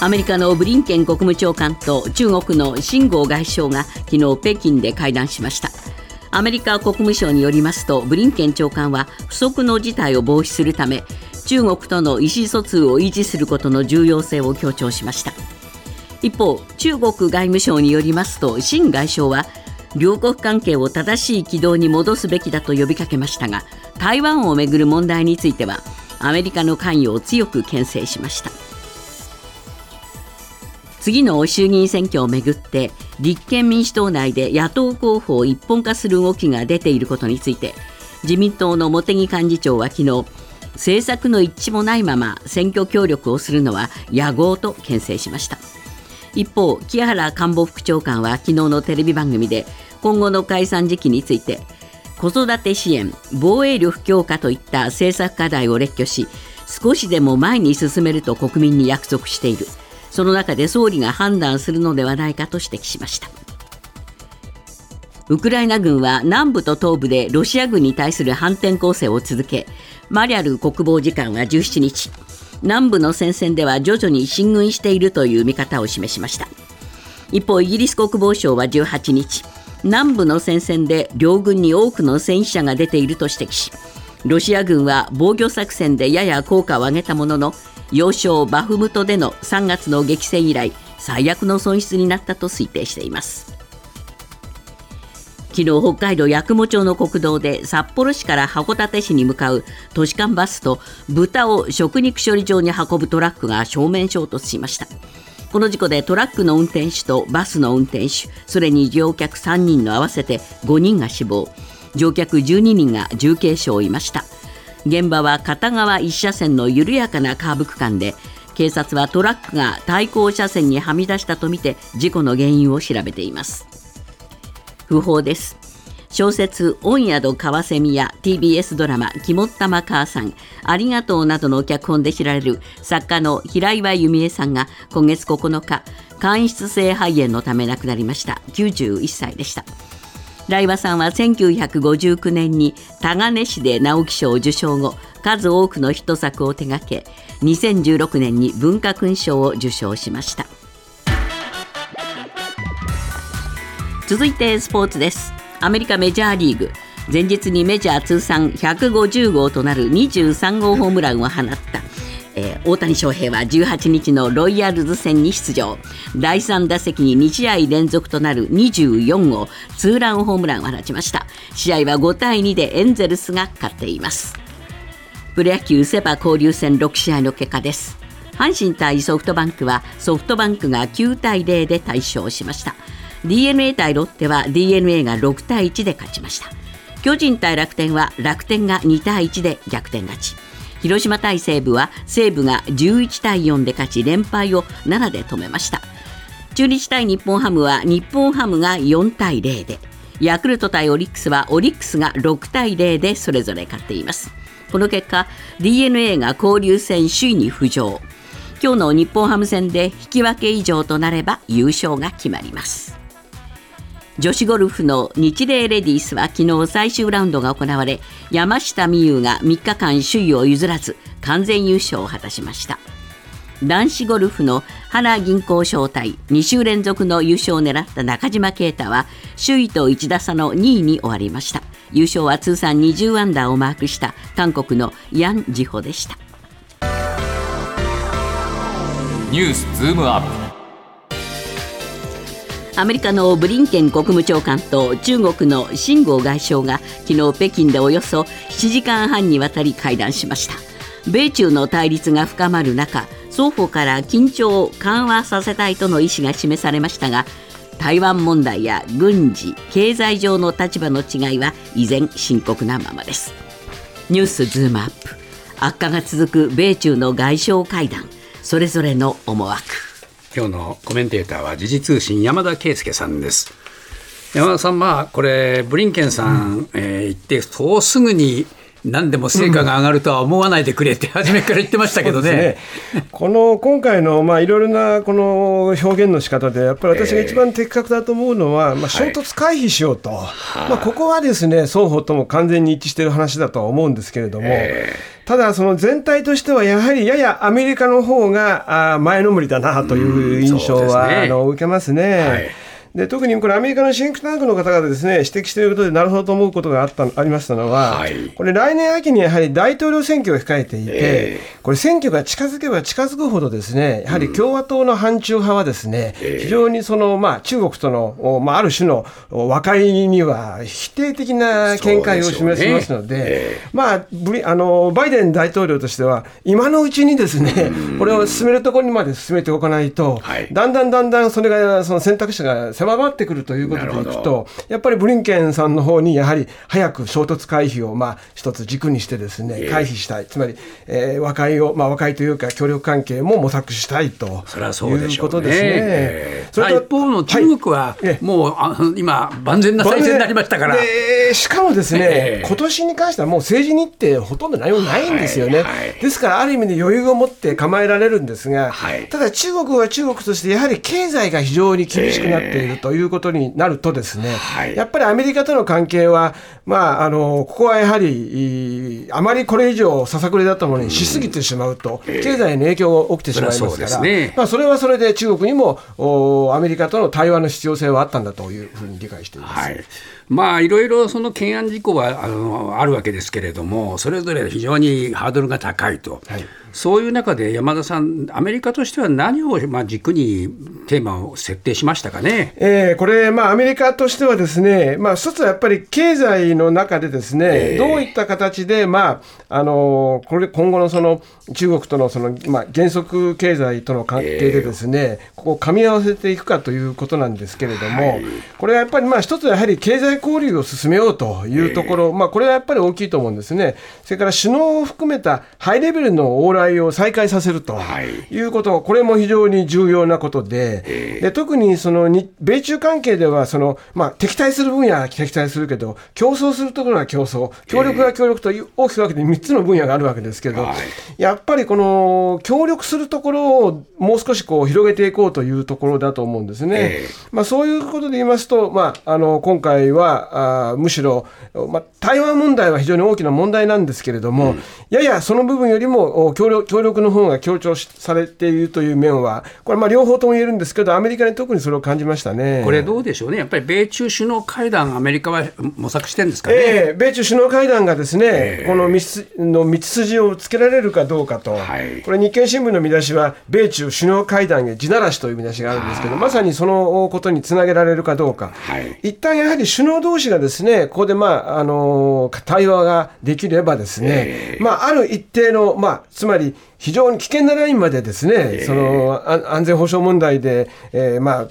アメリカのブリンケン国務長官と中国の秦剛外相が昨日北京で会談しました。アメリカ国務省によりますとブリンケン長官は不測の事態を防止するため中国との意思疎通を維持することの重要性を強調しました。一方中国外務省によりますと秦外相は両国関係を正しい軌道に戻すべきだと呼びかけましたが台湾をめぐる問題についてはアメリカの関与を強く牽制しました。次の衆議院選挙をめぐって立憲民主党内で野党候補を一本化する動きが出ていることについて自民党の茂木幹事長は昨日政策の一致もないまま選挙協力をするのは野合と牽制しました。一方木原官房副長官は昨日のテレビ番組で今後の解散時期について子育て支援防衛力強化といった政策課題を列挙し少しでも前に進めると国民に約束している。その中で総理が判断するのではないかと指摘しました。ウクライナ軍は南部と東部でロシア軍に対する反転攻勢を続けマリャル国防次官は17日南部の戦線では徐々に進軍しているという見方を示しました。一方イギリス国防省は18日南部の戦線で両軍に多くの戦死者が出ていると指摘しロシア軍は防御作戦でやや効果を上げたものの要衝バフムトでの3月の激戦以来最悪の損失になったと推定しています。昨日北海道八雲町の国道で札幌市から函館市に向かう都市間バスと豚を食肉処理場に運ぶトラックが正面衝突しました。この事故でトラックの運転手とバスの運転手それに乗客3人の合わせて5人が死亡乗客12人が重軽傷を負いました。現場は片側1車線の緩やかなカーブ区間で警察はトラックが対向車線にはみ出したとみて事故の原因を調べています。訃報です。小説「御宿カワセミ」や TBS ドラマ「肝っ玉母さん」「ありがとう」などの脚本で知られる作家の平岩弓恵さんが今月9日間質性肺炎のため亡くなりました。91歳でした。来和さんは1959年に田金市で直木賞を受賞後数多くのヒット作を手掛け2016年に文化勲章を受賞しました。続いてスポーツです。アメリカメジャーリーグ。前日にメジャー通算150号となる23号ホームランを放った。えー、大谷翔平は18日のロイヤルズ戦に出場。第3打席に2試合連続となる24号ツーランホームランを放ちました。試合は5対2でエンゼルスが勝っています。プロ野球セ・パ交流戦6試合の結果です。阪神対ソフトバンクはソフトバンクが9対0で大勝しました。d n a 対ロッテは d n a が6対1で勝ちました。巨人対楽天は楽天が2対1で逆転勝ち。広島対西武は西武が11対4で勝ち連敗を7で止めました。中日対日本ハムは日本ハムが4対0でヤクルト対オリックスはオリックスが6対0でそれぞれ勝っています。この結果 d n a が交流戦首位に浮上。今日の日本ハム戦で引き分け以上となれば優勝が決まります。女子ゴルフの日米レディースは昨日最終ラウンドが行われ山下美夢有が3日間首位を譲らず完全優勝を果たしました。男子ゴルフの花銀行招待2週連続の優勝を狙った中島啓太は首位と1打差の2位に終わりました。優勝は通算20アンダーをマークした韓国のヤン・ジホでした。ニュースズームアップ。アメリカのブリンケン国務長官と中国の秦剛外相が昨日北京でおよそ7時間半にわたり会談しました。米中の対立が深まる中双方から緊張を緩和させたいとの意思が示されましたが台湾問題や軍事経済上の立場の違いは依然深刻なままです。ニュースズームアップ。悪化が続く米中の外相会談。それぞれの思惑。今日のコメンテーターは時事通信山田圭介さんです。山田さんまあこれブリンケンさん、うん、えー、行ってそうすぐに何でも成果が上がるとは思わないでくれって初めから言ってましたけどね。ね。この今回のまあいろいろなこの表現の仕方でやっぱり私が一番的確だと思うのは、まあ衝突回避しようと、まあここはですね双方とも完全に一致している話だとは思うんですけれども。ただ、その全体としては、やはりややアメリカの方が前のめりだなという印象は、ね、あの受けますね。はいで特にこれ、アメリカのシンクタンクの方がですね指摘していることで、なるほどと思うことがあったありましたのは、はい、これ、来年秋にやはり大統領選挙を控えていて、えー、これ、選挙が近づけば近づくほど、ですねやはり共和党の反中派は、ですね、うん、非常にその、まあ、中国との、まあ、ある種の和解には否定的な見解を示しますので、でねえ。ー、まあ、ブリあのバイデン大統領としては、今のうちにですね、これを進めるところにまで進めておかないと、はい、だんだんだんだんそれが、その選択肢が狭まってくるということでいくと、やっぱりブリンケンさんの方にやはり早く衝突回避をまあ一つ軸にしてですね、回避したい、つまり、えー、和解を、まあ、和解というか協力関係も模索したいとそれはそういうことですね。えー、それと一方の中国は、はい、もうあ今、万全な体制になりましたから。しかもですね、えー、今年に関してはもう政治日程ほとんど何もないんですよね。はいはい、ですから、ある意味で余裕を持って構えられるんですが、はい、ただ中国は中国として、やはり経済が非常に厳しくなっているということになるとですね、はい、やっぱりアメリカとの関係は、まあ、あのここはやはり、あまりこれ以上ささくれだったものにしすぎてしまうと、うん、経済に影響が起きてしまいますから、そね、まあ、それはそれで中国にもおアメリカとの対話の必要性はあったんだというふうに理解しています。はい。まあいろいろその懸案事項はあのあるわけですけれどもそれぞれ非常にハードルが高いと、はい、そういう中で山田さん、アメリカとしては何をまあ軸にテーマを設定しましたかね、えー、これ、まあ、アメリカとしてはですね、まあ、一つはやっぱり経済の中でですね、えー、どういった形で、まあ、あのこれ今後のその中国とのその、まあ、原則経済との関係でですね、えー、ここを噛み合わせていくかということなんですけれども、はい、これはやっぱりまあ一つはやはり経済交流を進めようというところ、まあ、これはやっぱり大きいと思うんですね。それから首脳を含めたハイレベルの往来を再開させるとい。うこと、これも非常に重要なことで、で特にその米中関係ではその、まあ、敵対する分野は敵対するけど、競争するところは競争、協力は協力と大きく分けて3つの分野があるわけですけど、やっぱりこの協力するところをもう少しこう広げていこうというところだと思うんですね。まあ、そういうことで言いますと、まあ、あの今回はあむしろ、まあ、台湾問題は非常に大きな問題なんですけれども、うん、ややその部分よりも協力協力の方が強調されているという面は、これ、まあ両方とも言えるんですけど、アメリカに特にそれを感じましたね。これ、どうでしょうね、やっぱり米中首脳会談、アメリカは模索してるんですかね、えー、米中首脳会談がですね、えー、この道の道筋をつけられるかどうかと、はい、これ、日経新聞の見出しは、米中首脳会談へ地ならしという見出しがあるんですけど、まさにそのことにつなげられるかどうか、はい、一旦やはり首脳同士がですね、ここで、まああの対話ができればですね、えー、まあ、ある一定の、まあ、つまり aller 非常に危険なラインまでですね、えー、その安全保障問題で、えー、まあ、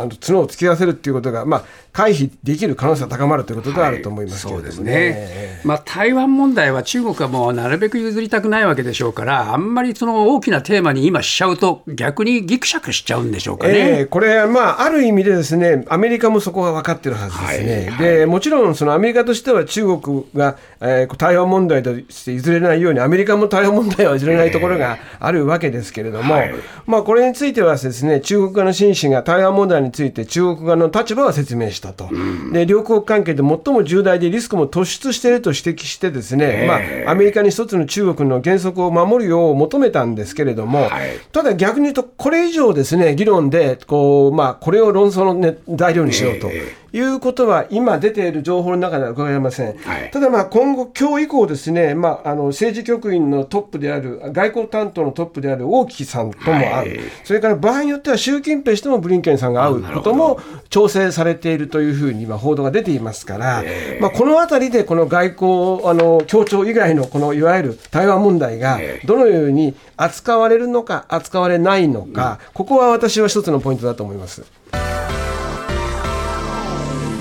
あの角を突き出せるっていうことが、まあ、回避できる可能性が高まるということではあると思いますけど、ね。はい、そうですね、まあ、台湾問題は中国はもうなるべく譲りたくないわけでしょうから、あんまりその大きなテーマに今しちゃうと、逆にぎくしゃくしちゃうんでしょうかね、えー、これ、まあ、ある意味でですね、アメリカもそこは分かってるはずですね、はいはい、でもちろんそのアメリカとしては中国が、えー、台湾問題として譲れないように、アメリカも台湾問題は譲れないところがあるわけですけれども、えーはい、まあ、これについてはですね、中国側の紳士が台湾問題について中国側の立場は説明したと。うん。で両国関係で最も重大でリスクも突出していると指摘してですね、まあ、アメリカに一つの中国の原則を守るよう求めたんですけれども、はい、ただ逆に言うとこれ以上ですね議論でこう、まあ、これを論争の、ね、材料にしようと。いうことは今出ている情報の中では伺えません、はい、ただ、まあ今後、今日以降ですね、まあ、あの政治局員のトップである、外交担当のトップである王毅さんとも会う、はい、それから場合によっては習近平氏ともブリンケンさんが会うことも調整されているというふうに今、報道が出ていますから、まあ、このあたりでこの外交あの協調以外のこのいわゆる台湾問題がどのように扱われるのか、扱われないのか、ここは私は一つのポイントだと思います。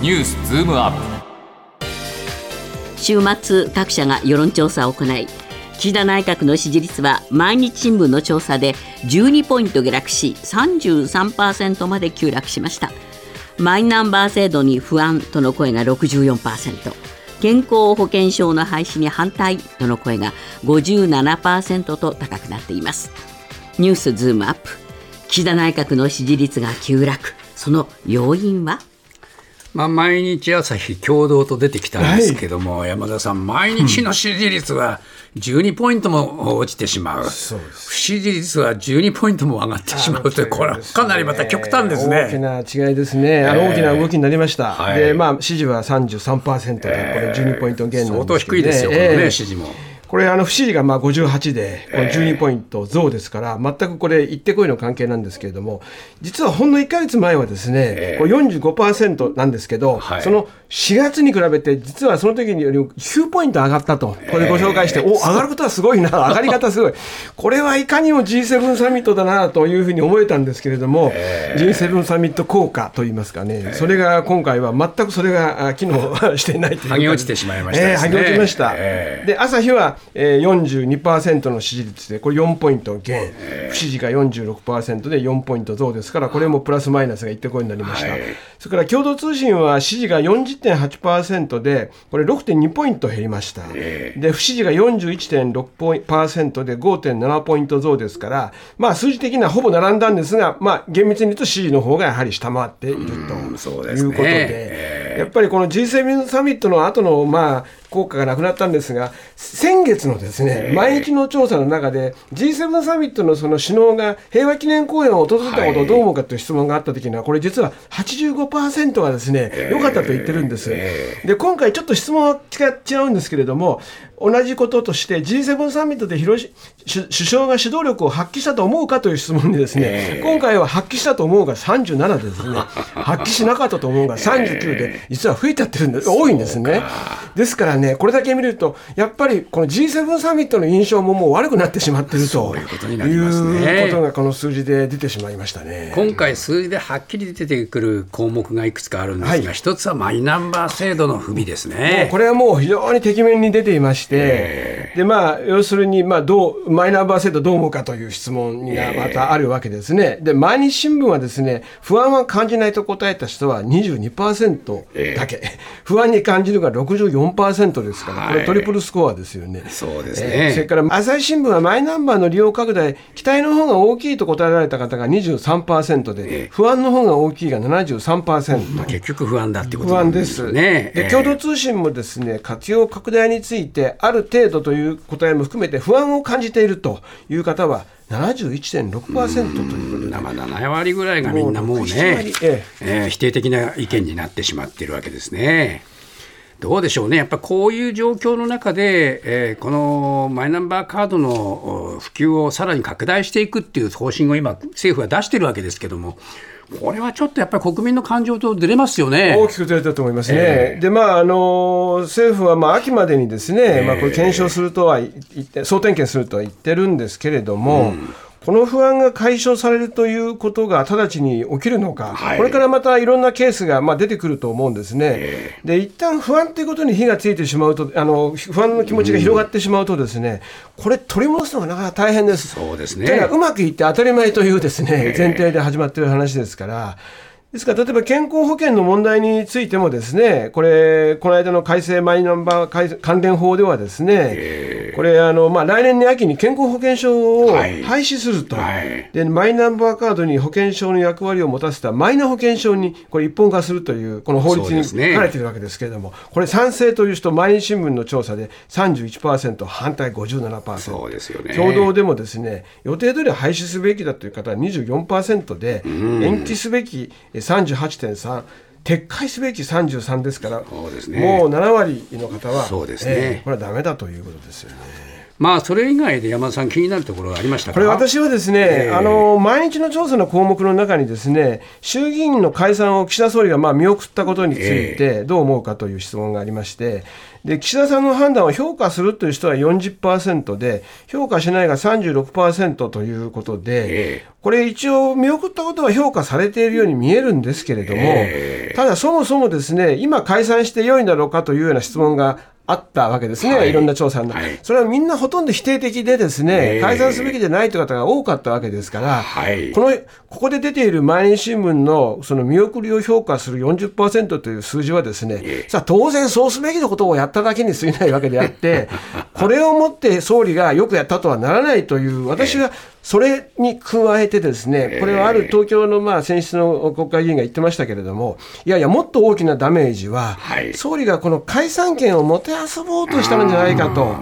ニュースズームアップ。週末各社が世論調査を行い岸田内閣の支持率は毎日新聞の調査で12ポイント下落し33%まで急落しました。マイナンバー制度に不安との声が64%健康保険証の廃止に反対との声が57%と高くなっています。ニュースズームアップ。岸田内閣の支持率が急落。その要因は？まあ、毎日朝日共同と出てきたんですけども、はい、山田さん、毎日の支持率は12ポイントも落ちてしまう、不支持率は12ポイントも上がってしまうという、これはかなりまた極端ですね。大きな違いですね、あの大きな動きになりました、はい、でまあ、支持は33%で、これ、12ポイント減なんですけど、ね、相当低いですよ、このね、支持も。これ、あの不支持がまあ58で、これ12ポイント増ですから、全くこれ、行ってこいの関係なんですけれども、実はほんの1か月前はですね、これ45%なんですけど、その4月に比べて、実はその時により9ポイント上がったと、これご紹介して、お上がることはすごいな、上がり方すごい、これはいかにも G7 サミットだなというふうに思えたんですけれども、G7 サミット効果といいますかね、それが今回は全くそれが機能していないという。剥げ落ちてしまいました、ね。剥げ落ちました。で朝日は、えー、42%の支持率で、これ4ポイント減、不支持が46%で4ポイント増ですから、これもプラスマイナスがいってこいになりました。それから共同通信は支持が40 1.8%で、これ6.2ポイント減りました。で、不支持が41.6%で5.7ポイント増ですから、まあ数字的にはほぼ並んだんですが、まあ厳密に言うと支持の方がやはり下回っているということで、やっぱりこの G7 サミットの後のまあ効果がなくなったんですが、先月のですね、毎日の調査の中で、G7 サミットのその首脳が平和記念公園を訪れたことをどう思うかという質問があったときには、これ実は85%がですね、良かったと言ってるんです。で、今回ちょっと質問は違うんですけれども、同じこととして G7 サミットで広し首相が指導力を発揮したと思うかという質問にですね、えー、今回は発揮したと思うが37でですね 発揮しなかったと思うが39で実は増えちゃってるんです多いんですね。ですからねこれだけ見るとやっぱりこの G7 サミットの印象ももう悪くなってしまっているということになりますね。ことがこの数字で出てしまいましたね。今回数字ではっきり出てくる項目がいくつかあるんですが、はい、一つはマイナンバー制度の不備ですね。これはもう非常にてきめんに出ていまして、でまあ、要するに、まあ、どうマイナンバー制度どう思うかという質問がまたあるわけですね。で毎日新聞はですね不安は感じないと答えた人は22%だけ、不安に感じるが64%ですから、これトリプルスコアですよね。そうですね、それから朝日新聞はマイナンバーの利用拡大期待の方が大きいと答えられた方が23%で、不安の方が大きいが73%。まあ、結局不安だってこと不安です。ね、で共同通信もですね活用拡大についてある程度という答えも含めて不安を感じているという方は71.6%ということで、まだ7割ぐらいがみんなもうね、えええ。ー、否定的な意見になってしまっているわけですね。どうでしょうね、やっぱこういう状況の中で、えー、このマイナンバーカードの普及をさらに拡大していくっていう方針を今、政府は出してるわけですけども、これはちょっとやっぱり国民の感情とずれますよね大きくずれたと思いますね。えー、で、まああの政府はまあ秋までにですね、えー、まあ、これ検証するとは総点検するとは言ってるんですけれども。うんこの不安が解消されるということが直ちに起きるのか、はい、これからまたいろんなケースがまあ出てくると思うんですね。えー、で一旦不安ということに火がついてしまうとあの不安の気持ちが広がってしまうとですね、うん、これ取り戻すのがなかなか大変です。そうですね。うまくいって当たり前というですね、前提で始まっている話ですから。ですから、例えば健康保険の問題についてもですね、これ、この間の改正マイナンバー関連法ではですね、これ、あの、まあ、来年の秋に健康保険証を廃止すると、はい、で、マイナンバーカードに保険証の役割を持たせたマイナ保険証に、これ一本化するという、この法律に書かれているわけですけれども、ね、これ賛成という人、毎日新聞の調査で31%、反対57%。そうですよね。共同でもですね、予定通り廃止すべきだという方は24%で、延期すべき38.3撤回すべき33ですから、ね、もう7割の方は、そうですね、えー、これはだめだということですよね。まあ、それ以外で山田さん、気になるところはありましたこれ、私はですね、えー、あの毎日の調査の項目の中に、ですね衆議院の解散を岸田総理がまあ見送ったことについて、どう思うかという質問がありまして、で岸田さんの判断を評価するという人は40%で、評価しないが36%ということで、これ、一応、見送ったことは評価されているように見えるんですけれども、ただ、そもそもですね今、解散して良いんだろうかというような質問があったわけですね、はい。い、ろんな調査の、はい。それはみんなほとんど否定的でですね、ええ。解散すべきじゃないという方が多かったわけですから、はい。このここで出ている毎日新聞のその見送りを評価する40%という数字はですね、さあ当然そうすべきのことをやっただけに過ぎないわけであって、これをもって総理がよくやったとはならないという、私はそれに加えてですね、これはある東京のまあ選出の国会議員が言ってましたけれども、いやいや、もっと大きなダメージは、はい。総理がこの解散権をもてあそぼうとしたんじゃないかと。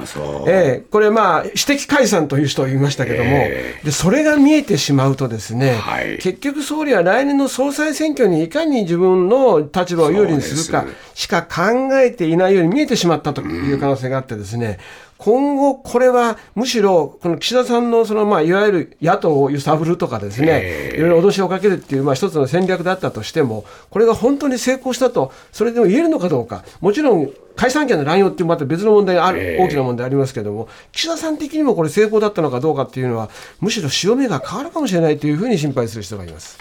ええ。これ、まあ、私的解散という人を言いましたけども、えでそれが見えてしまうとですね、はい。結局、総理は来年の総裁選挙にいかに自分の立場を有利にするかしか考えていないように見えてしまったという可能性があってですね、今後、これはむしろ、この岸田さんのその、まあ、いわゆる野党を揺さぶるとかですね、ええ。いろいろ脅しをかけるっていう、まあ、一つの戦略だったとしても、これが本当に成功したと、それでも言えるのかどうか、もちろん、解散権の乱用っていうまた別の問題がある、ええ。大きな問題ありますけども、岸田さん的にもこれ、成功だったのかどうかっていうのは、むしろ潮目が変わるかもしれないというふうに心配する人がいます。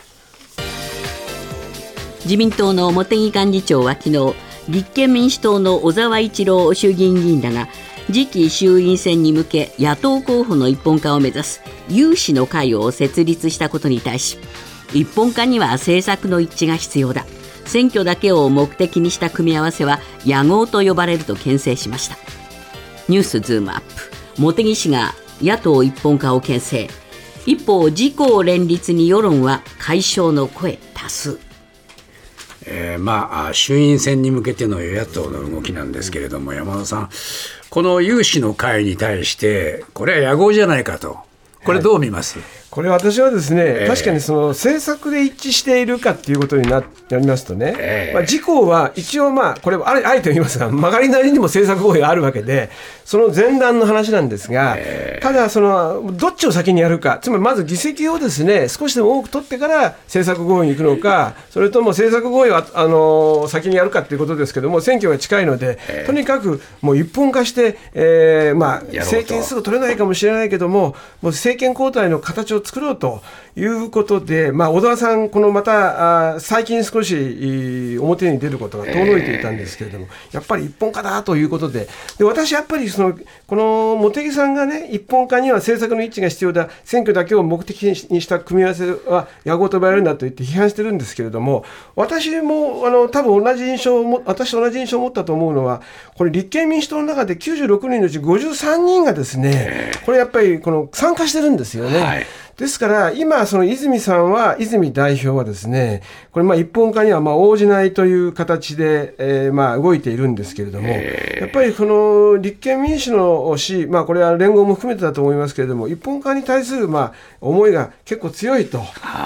自民党の茂木幹事長は昨日立憲民主党の小沢一郎衆議院議員らが次期衆院選に向け野党候補の一本化を目指す有志の会を設立したことに対し一本化には政策の一致が必要だ。選挙だけを目的にした組み合わせは野合と呼ばれると牽制しました。ニュースズームアップ。茂木氏が野党一本化を牽制。一方自公連立に世論は解消の声多数。えーまああ衆院選に向けての与野党の動きなんですけれども、山田さん、この有志の会に対して、これは野合じゃないかと、これ、どう見ます、これ私はですね、え確かにその政策で一致しているかっていうことにななりますとね、ええ。まあ、自公は一応、まあ、これあれ、あえて言いますが、曲がりなりにも政策合意があるわけで、その前段の話なんですが、ただその、どっちを先にやるか、つまりまず議席をですね少しでも多く取ってから政策合意に行くのか、それとも政策合意はあの先にやるかということですけども、選挙が近いので、とにかくもう一本化して、えーまあ、政権すぐ取れないかもしれないけども、もう政権交代の形を作ろうということで、まあ、小沢さん、このまた最近少し表に出ることが遠のいていたんですけれども、やっぱり一本化だということで、で私、やっぱりそのこの茂木さんがね、一本化には政策の一致が必要だ、選挙だけを目的にした組み合わせは野合と呼ばれるんだと言って批判してるんですけれども、私もあの多分同じ印象を、私と同じ印象を持ったと思うのは、これ、立憲民主党の中で96人のうち53人がですね、これやっぱりこの参加してるんですよね。はいですから、今、その泉さんは、泉代表はですね、これ、まあ、一本化にはまあ応じないという形で、えーまあ動いているんですけれども、やっぱりこの立憲民主の市、まあ、これは連合も含めてだと思いますけれども、一本化に対するまあ思いが結構強いと。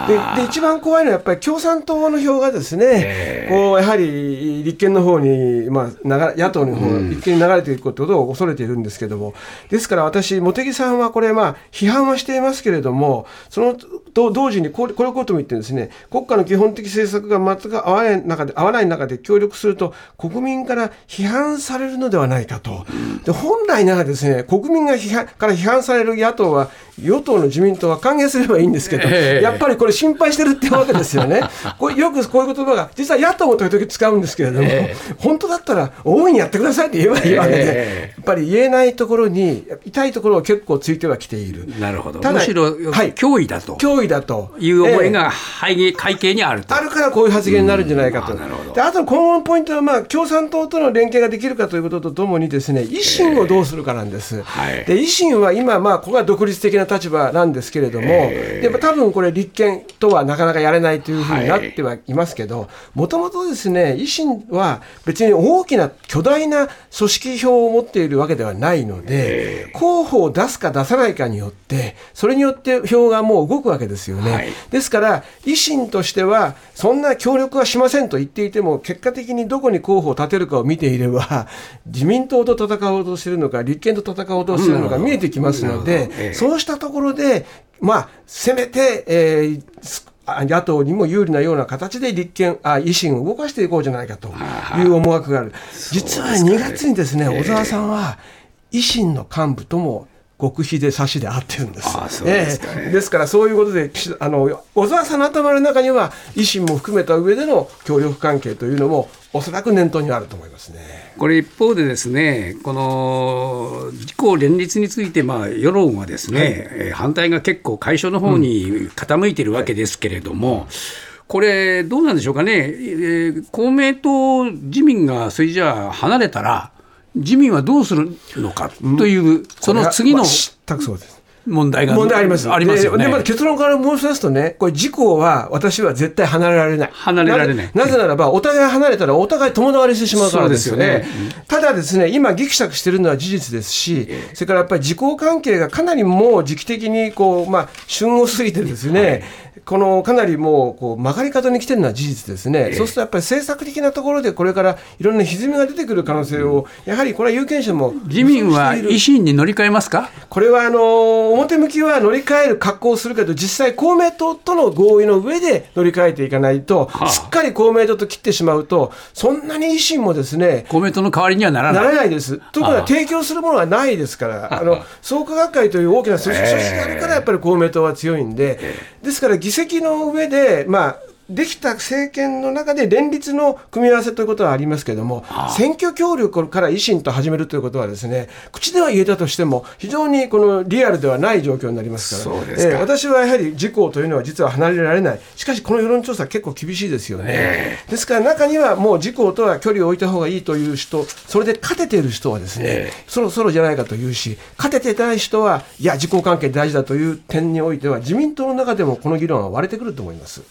で、で一番怖いのは、やっぱり共産党の票がですね、こう、やはり立憲の方に、まあ、野党の方、立憲に流れていくことを恐れているんですけれども、ですから私、茂木さんはこれ、まあ、批判はしていますけれども、そのと同時にこれ、これをことも言ってですね、国家の基本的政策が全く合わない中で、合わない中で協力すると、国民から批判されるのではないかと。で本来ならですね、国民が批判から批判される野党は、与党の自民党は歓迎すればいいんですけど、ええやっぱりこれ心配してるってわけですよね。これよくこういう言葉が、実は野党も時々使うんですけれども、え本当だったら大いにやってくださいって言えばいいわけで、えやっぱり言えないところに、痛いところを結構ついてはきている。なるほど、ただむしろ、はい脅威だと脅威だと。いう思いええ。が背景背景にあると。あるからこういう発言になるんじゃないかと。うん。あなるほど。であと今後のポイントは、まあ、共産党との連携ができるかということとともにですね、維新をどうするかなんです。はい。で維新は今、まあ、ここが独立的な立場なんですけれども、でも多分これ立憲とはなかなかやれないというふうになってはいますけど、もともとですね、維新は別に大きな巨大な組織票を持っているわけではないので、候補を出すか出さないかによって、それによって票がもう動くわけですよね。はい。ですから、維新としては、そんな協力はしませんと言っていても、結果的にどこに候補を立てるかを見ていれば、自民党と戦おうとしているのか、立憲と戦おうとしているのか見えてきますので、ええ。そうしたところで、まあ、せめて、えー野党にも有利なような形で立憲あ維新を動かしていこうじゃないかという思惑がある、実は2月にですね小沢さんは維新の幹部とも極秘で差しで合ってるんです。あそうですかねええですからそういうことで岸あの小沢さんの頭の中には維新も含めた上での協力関係というのもおそらく念頭にあると思いますね。これ一方でですね、この自公連立について、まあ、世論はですね、えー反対が結構解消の方に傾いてるわけですけれども、これ、どうなんでしょうかね、えー公明党、自民がそれじゃあ離れたら、自民はどうするのかという、その次の全くそうです。問題が問題あります。ありますよね。ででまず結論から申し出すとね、これ、自公は私は絶対離れられない。離れられない。なぜならば、お互い離れたら、お互い共倒れしてしまうからですよね。そうですただですね、今、ぎくしゃくしているのは事実ですし、それからやっぱり自公関係がかなりもう時期的にこう、まあ、旬を過ぎてですね、このかなりもうこう曲がり方に来てるのは事実ですね、そうするとやっぱり政策的なところで、これからいろんな歪みが出てくる可能性を、やはりこれは有権者も自民は維新に乗り換えますか？これはあの表向きは乗り換える格好をするけど、実際、公明党との合意の上で乗り換えていかないと、はあ。すっかり公明党と切ってしまうと、そんなに維新もですね、公明党の代わりにはならな。ないらないです。ということは、提供するものはないですから、あ。の創価学会という大きな組織組織があるから、やっぱり公明党は強いんで、ですから議席の上で、まあ、できた政権の中で連立の組み合わせということはありますけれども、選挙協力から維新と始めるということはですね、口では言えたとしても、非常にこのリアルではない状況になりますから、そうですか。ええ私はやはり自公というのは実は離れられない、しかしこの世論調査、結構厳しいですよね。ですから中にはもう自公とは距離を置いた方がいいという人、それで勝てている人はですね、そろそろじゃないかというし、勝ててない人は、いや、自公関係大事だという点においては、自民党の中でもこの議論は割れてくると思います。